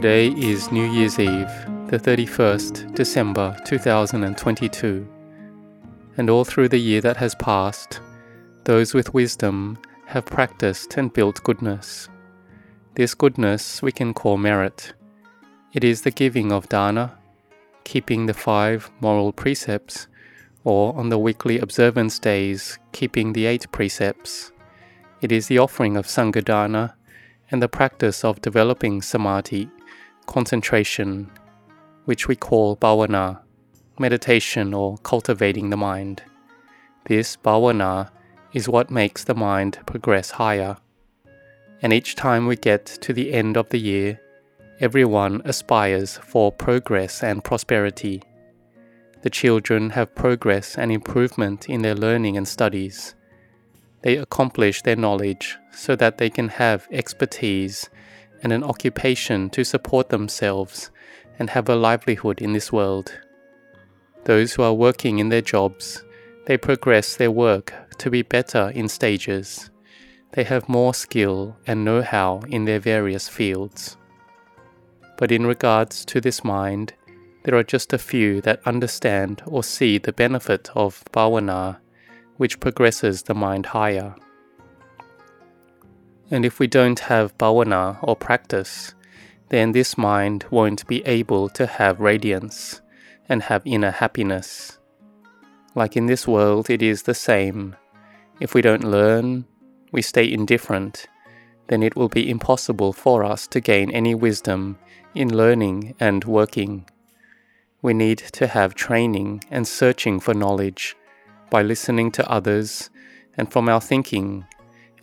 Today is New Year's Eve, the 31st December 2022. And all through the year that has passed, those with wisdom have practiced and built goodness. This goodness we can call merit. It is the giving of dana, keeping the five moral precepts, or on the weekly observance days, keeping the eight precepts. It is the offering of Sanghadana and the practice of developing samadhi, concentration, which we call bhavana, meditation or cultivating the mind. This bhavana is what makes the mind progress higher. And each time we get to the end of the year, everyone aspires for progress and prosperity. The children have progress and improvement in their learning and studies. They accomplish their knowledge so that they can have expertise and an occupation to support themselves and have a livelihood in this world. Those who are working in their jobs, they progress their work to be better in stages. They have more skill and know how in their various fields. But in regards to this mind, there are just a few that understand or see the benefit of bhavana, which progresses the mind higher. And if we don't have bhavana or practice, then this mind won't be able to have radiance and have inner happiness. Like in this world, it is the same. If we don't learn, we stay indifferent, then it will be impossible for us to gain any wisdom in learning and working. We need to have training and searching for knowledge by listening to others and from our thinking,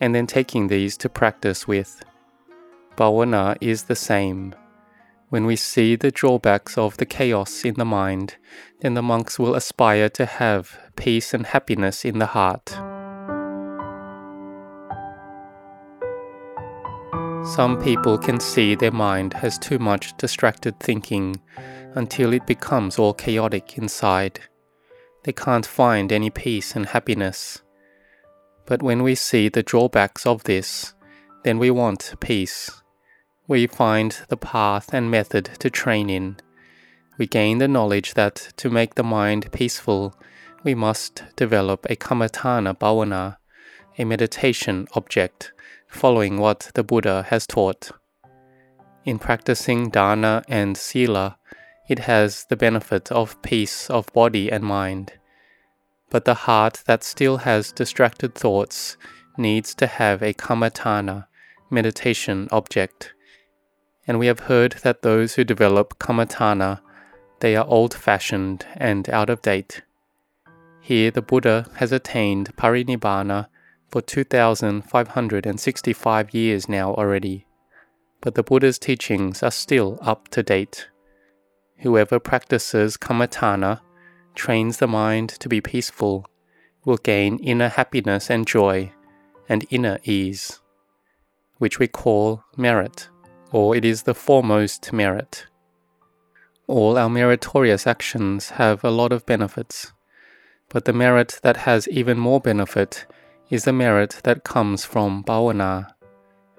and then taking these to practice with. Bhavana is the same. When we see the drawbacks of the chaos in the mind, then the monks will aspire to have peace and happiness in the heart. Some people can see their mind has too much distracted thinking until it becomes all chaotic inside. They can't find any peace and happiness. But when we see the drawbacks of this, then we want peace. We find the path and method to train in. We gain the knowledge that to make the mind peaceful, we must develop a kammatthana bhavana, a meditation object following what the Buddha has taught. In practicing dana and sila, it has the benefit of peace of body and mind. But the heart that still has distracted thoughts needs to have a kammatthana, meditation object. And we have heard that those who develop kammatthana, they are old-fashioned and out of date. Here the Buddha has attained parinibbana for 2,565 years now already, but the Buddha's teachings are still up to date. Whoever practices kammatthana, trains the mind to be peaceful, will gain inner happiness and joy, and inner ease, which we call merit, or it is the foremost merit. All our meritorious actions have a lot of benefits, but the merit that has even more benefit is the merit that comes from bhavana,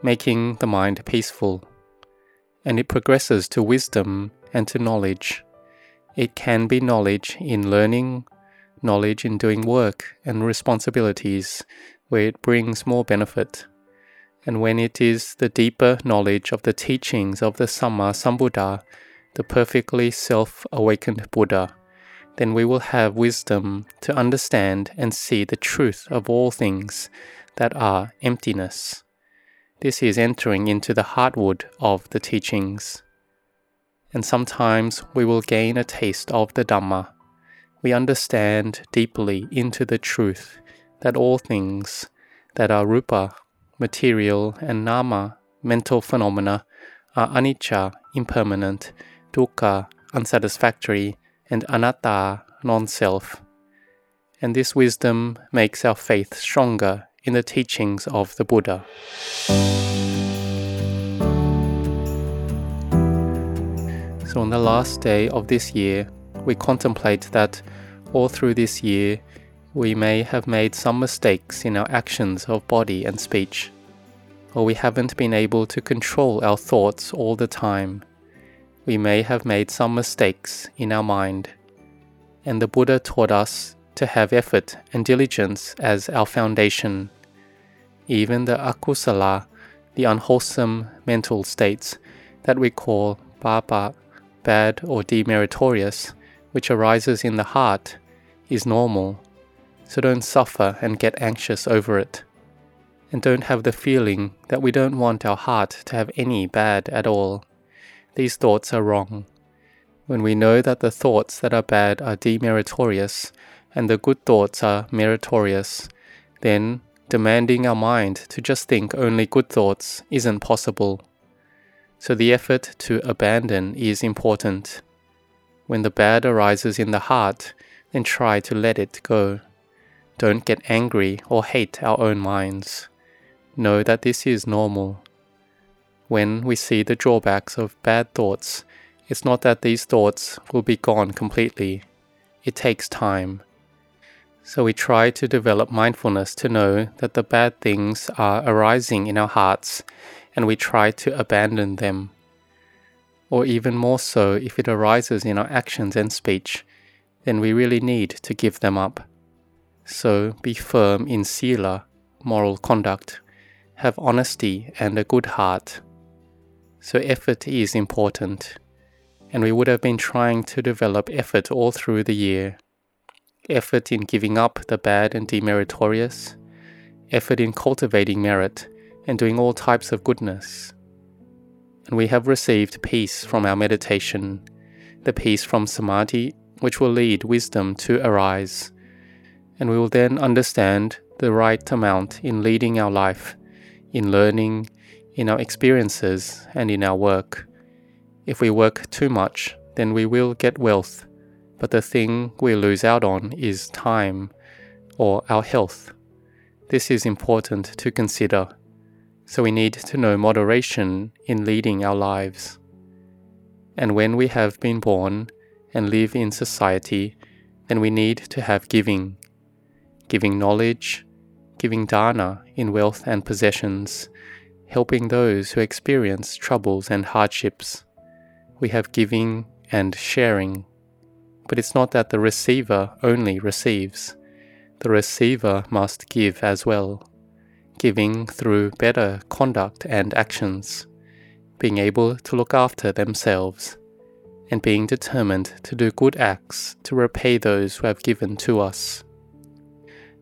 making the mind peaceful, and it progresses to wisdom and to knowledge. It can be knowledge in learning, knowledge in doing work and responsibilities where it brings more benefit. And when it is the deeper knowledge of the teachings of the Samma Sambuddha, the perfectly self awakened Buddha, then we will have wisdom to understand and see the truth of all things that are emptiness. This is entering into the heartwood of the teachings. And sometimes we will gain a taste of the Dhamma. We understand deeply into the truth that all things that are rupa, material, and nama, mental phenomena, are anicca, impermanent, dukkha, unsatisfactory, and anatta, non self. And this wisdom makes our faith stronger in the teachings of the Buddha. On the last day of this year, we contemplate that all through this year we may have made some mistakes in our actions of body and speech, or we haven't been able to control our thoughts all the time we may have made some mistakes in our mind, and the Buddha taught us to have effort and diligence as our foundation. Even the akusala, the unwholesome mental states that we call papa, bad or demeritorious, which arises in the heart, is normal. So don't suffer and get anxious over it. And don't have the feeling that we don't want our heart to have any bad at all. These thoughts are wrong. When we know that the thoughts that are bad are demeritorious and the good thoughts are meritorious, then demanding our mind to just think only good thoughts isn't possible. So the effort to abandon is important. When the bad arises in the heart, then try to let it go. Don't get angry or hate our own minds. Know that this is normal. When we see the drawbacks of bad thoughts, it's not that these thoughts will be gone completely. It takes time. So we try to develop mindfulness to know that the bad things are arising in our hearts and we try to abandon them. Or even more so, if it arises in our actions and speech, then we really need to give them up. So be firm in sila, moral conduct, have honesty and a good heart. So effort is important, and we would have been trying to develop effort all through the year effort in giving up the bad and demeritorious, effort in cultivating merit and doing all types of goodness. And we have received peace from our meditation, the peace from samadhi, which will lead wisdom to arise. And we will then understand the right amount in leading our life, in learning, in our experiences, and in our work. If we work too much, then we will get wealth but the thing we lose out on is time or our health. This is important to consider, so we need to know moderation in leading our lives. And when we have been born and live in society, then we need to have giving, giving knowledge, giving dana in wealth and possessions, helping those who experience troubles and hardships. We have giving and sharing but it's not that the receiver only receives. The receiver must give as well, giving through better conduct and actions, being able to look after themselves, and being determined to do good acts to repay those who have given to us.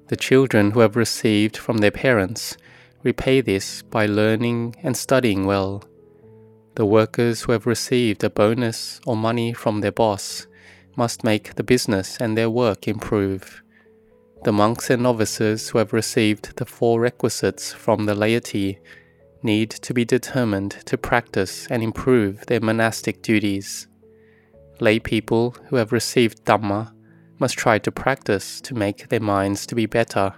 The children who have received from their parents repay this by learning and studying well. The workers who have received a bonus or money from their boss must make the business and their work improve. The monks and novices who have received the four requisites from the laity need to be determined to practice and improve their monastic duties. Lay people who have received Dhamma must try to practice to make their minds to be better,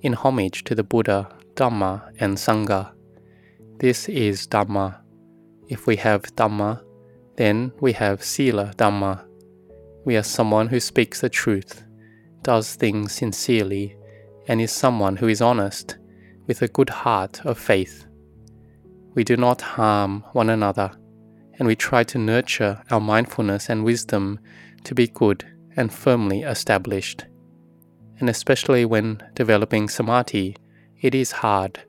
in homage to the Buddha, Dhamma, and Sangha. This is Dhamma. If we have Dhamma, then we have Sila Dhamma. We are someone who speaks the truth, does things sincerely, and is someone who is honest, with a good heart of faith. We do not harm one another, and we try to nurture our mindfulness and wisdom to be good and firmly established. And especially when developing samadhi, it is hard.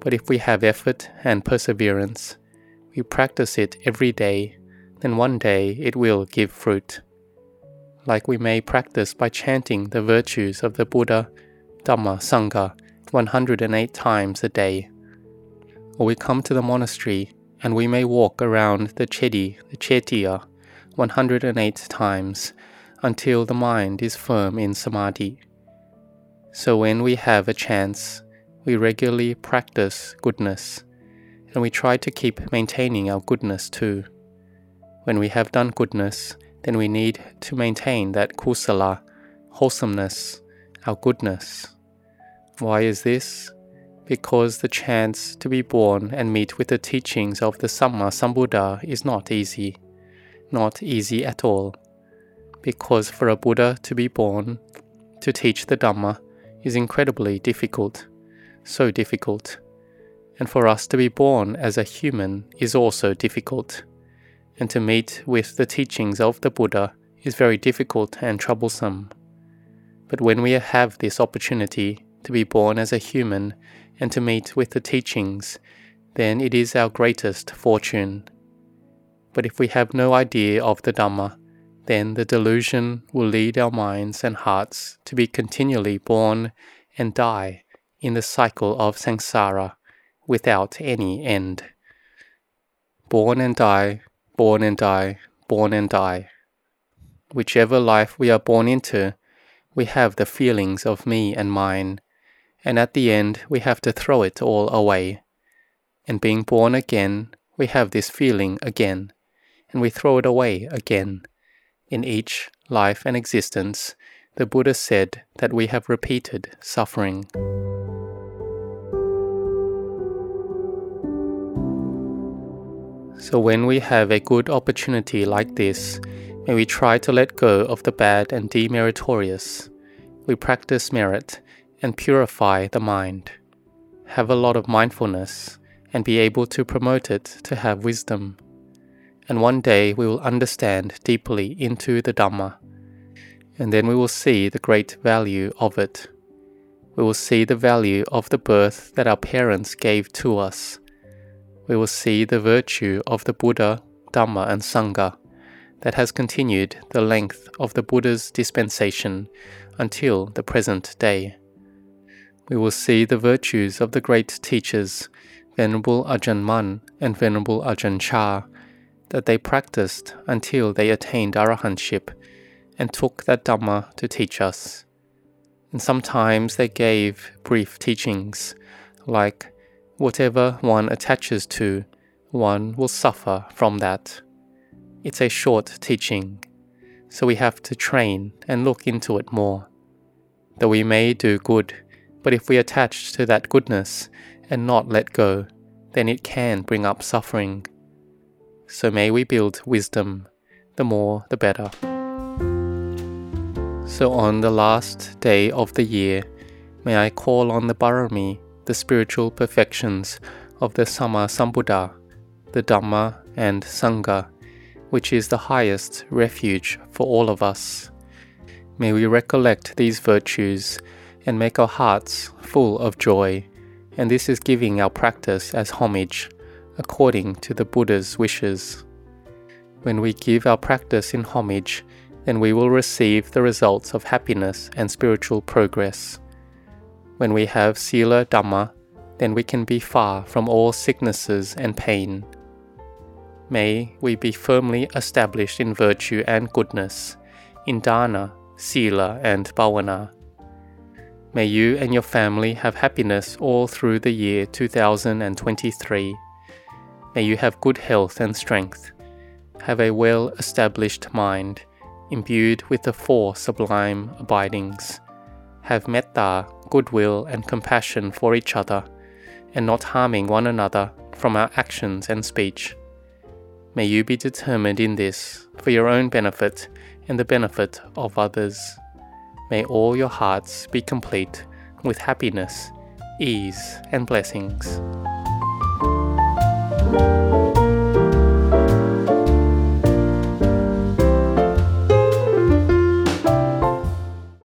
But if we have effort and perseverance, we practice it every day, then one day it will give fruit like we may practice by chanting the virtues of the Buddha, Dhamma, Sangha 108 times a day. Or we come to the monastery and we may walk around the Chedi, the Chetiya, 108 times until the mind is firm in samadhi. So when we have a chance, we regularly practice goodness, and we try to keep maintaining our goodness too. When we have done goodness, then we need to maintain that kusala, wholesomeness, our goodness. Why is this? Because the chance to be born and meet with the teachings of the Samma Sambuddha is not easy. Not easy at all. Because for a Buddha to be born, to teach the Dhamma, is incredibly difficult. So difficult. And for us to be born as a human is also difficult and to meet with the teachings of the Buddha is very difficult and troublesome. But when we have this opportunity to be born as a human and to meet with the teachings, then it is our greatest fortune. But if we have no idea of the Dhamma, then the delusion will lead our minds and hearts to be continually born and die in the cycle of samsara without any end. Born and die, born and die, born and die. Whichever life we are born into, we have the feelings of me and mine, and at the end we have to throw it all away. And being born again, we have this feeling again, and we throw it away again. In each life and existence, the Buddha said that we have repeated suffering. So, when we have a good opportunity like this, may we try to let go of the bad and demeritorious. We practice merit and purify the mind. Have a lot of mindfulness and be able to promote it to have wisdom. And one day we will understand deeply into the Dhamma, and then we will see the great value of it. We will see the value of the birth that our parents gave to us we will see the virtue of the Buddha, Dhamma, and Sangha that has continued the length of the Buddha's dispensation until the present day. We will see the virtues of the great teachers, Venerable Ajahn Mun and Venerable Ajahn Chah, that they practiced until they attained arahantship and took that Dhamma to teach us. And sometimes they gave brief teachings, like Whatever one attaches to, one will suffer from that. It's a short teaching, so we have to train and look into it more. Though we may do good, but if we attach to that goodness and not let go, then it can bring up suffering. So may we build wisdom, the more the better. So on the last day of the year, may I call on the Barami the spiritual perfections of the Samma Sambuddha, the Dhamma and Sangha, which is the highest refuge for all of us. May we recollect these virtues and make our hearts full of joy, and this is giving our practice as homage, according to the Buddha's wishes. When we give our practice in homage, then we will receive the results of happiness and spiritual progress. When we have Sila Dhamma, then we can be far from all sicknesses and pain. May we be firmly established in virtue and goodness, in dana, sila, and bhavana. May you and your family have happiness all through the year 2023. May you have good health and strength, have a well established mind, imbued with the four sublime abidings, have metta goodwill, and compassion for each other, and not harming one another from our actions and speech. May you be determined in this for your own benefit and the benefit of others. May all your hearts be complete with happiness, ease, and blessings.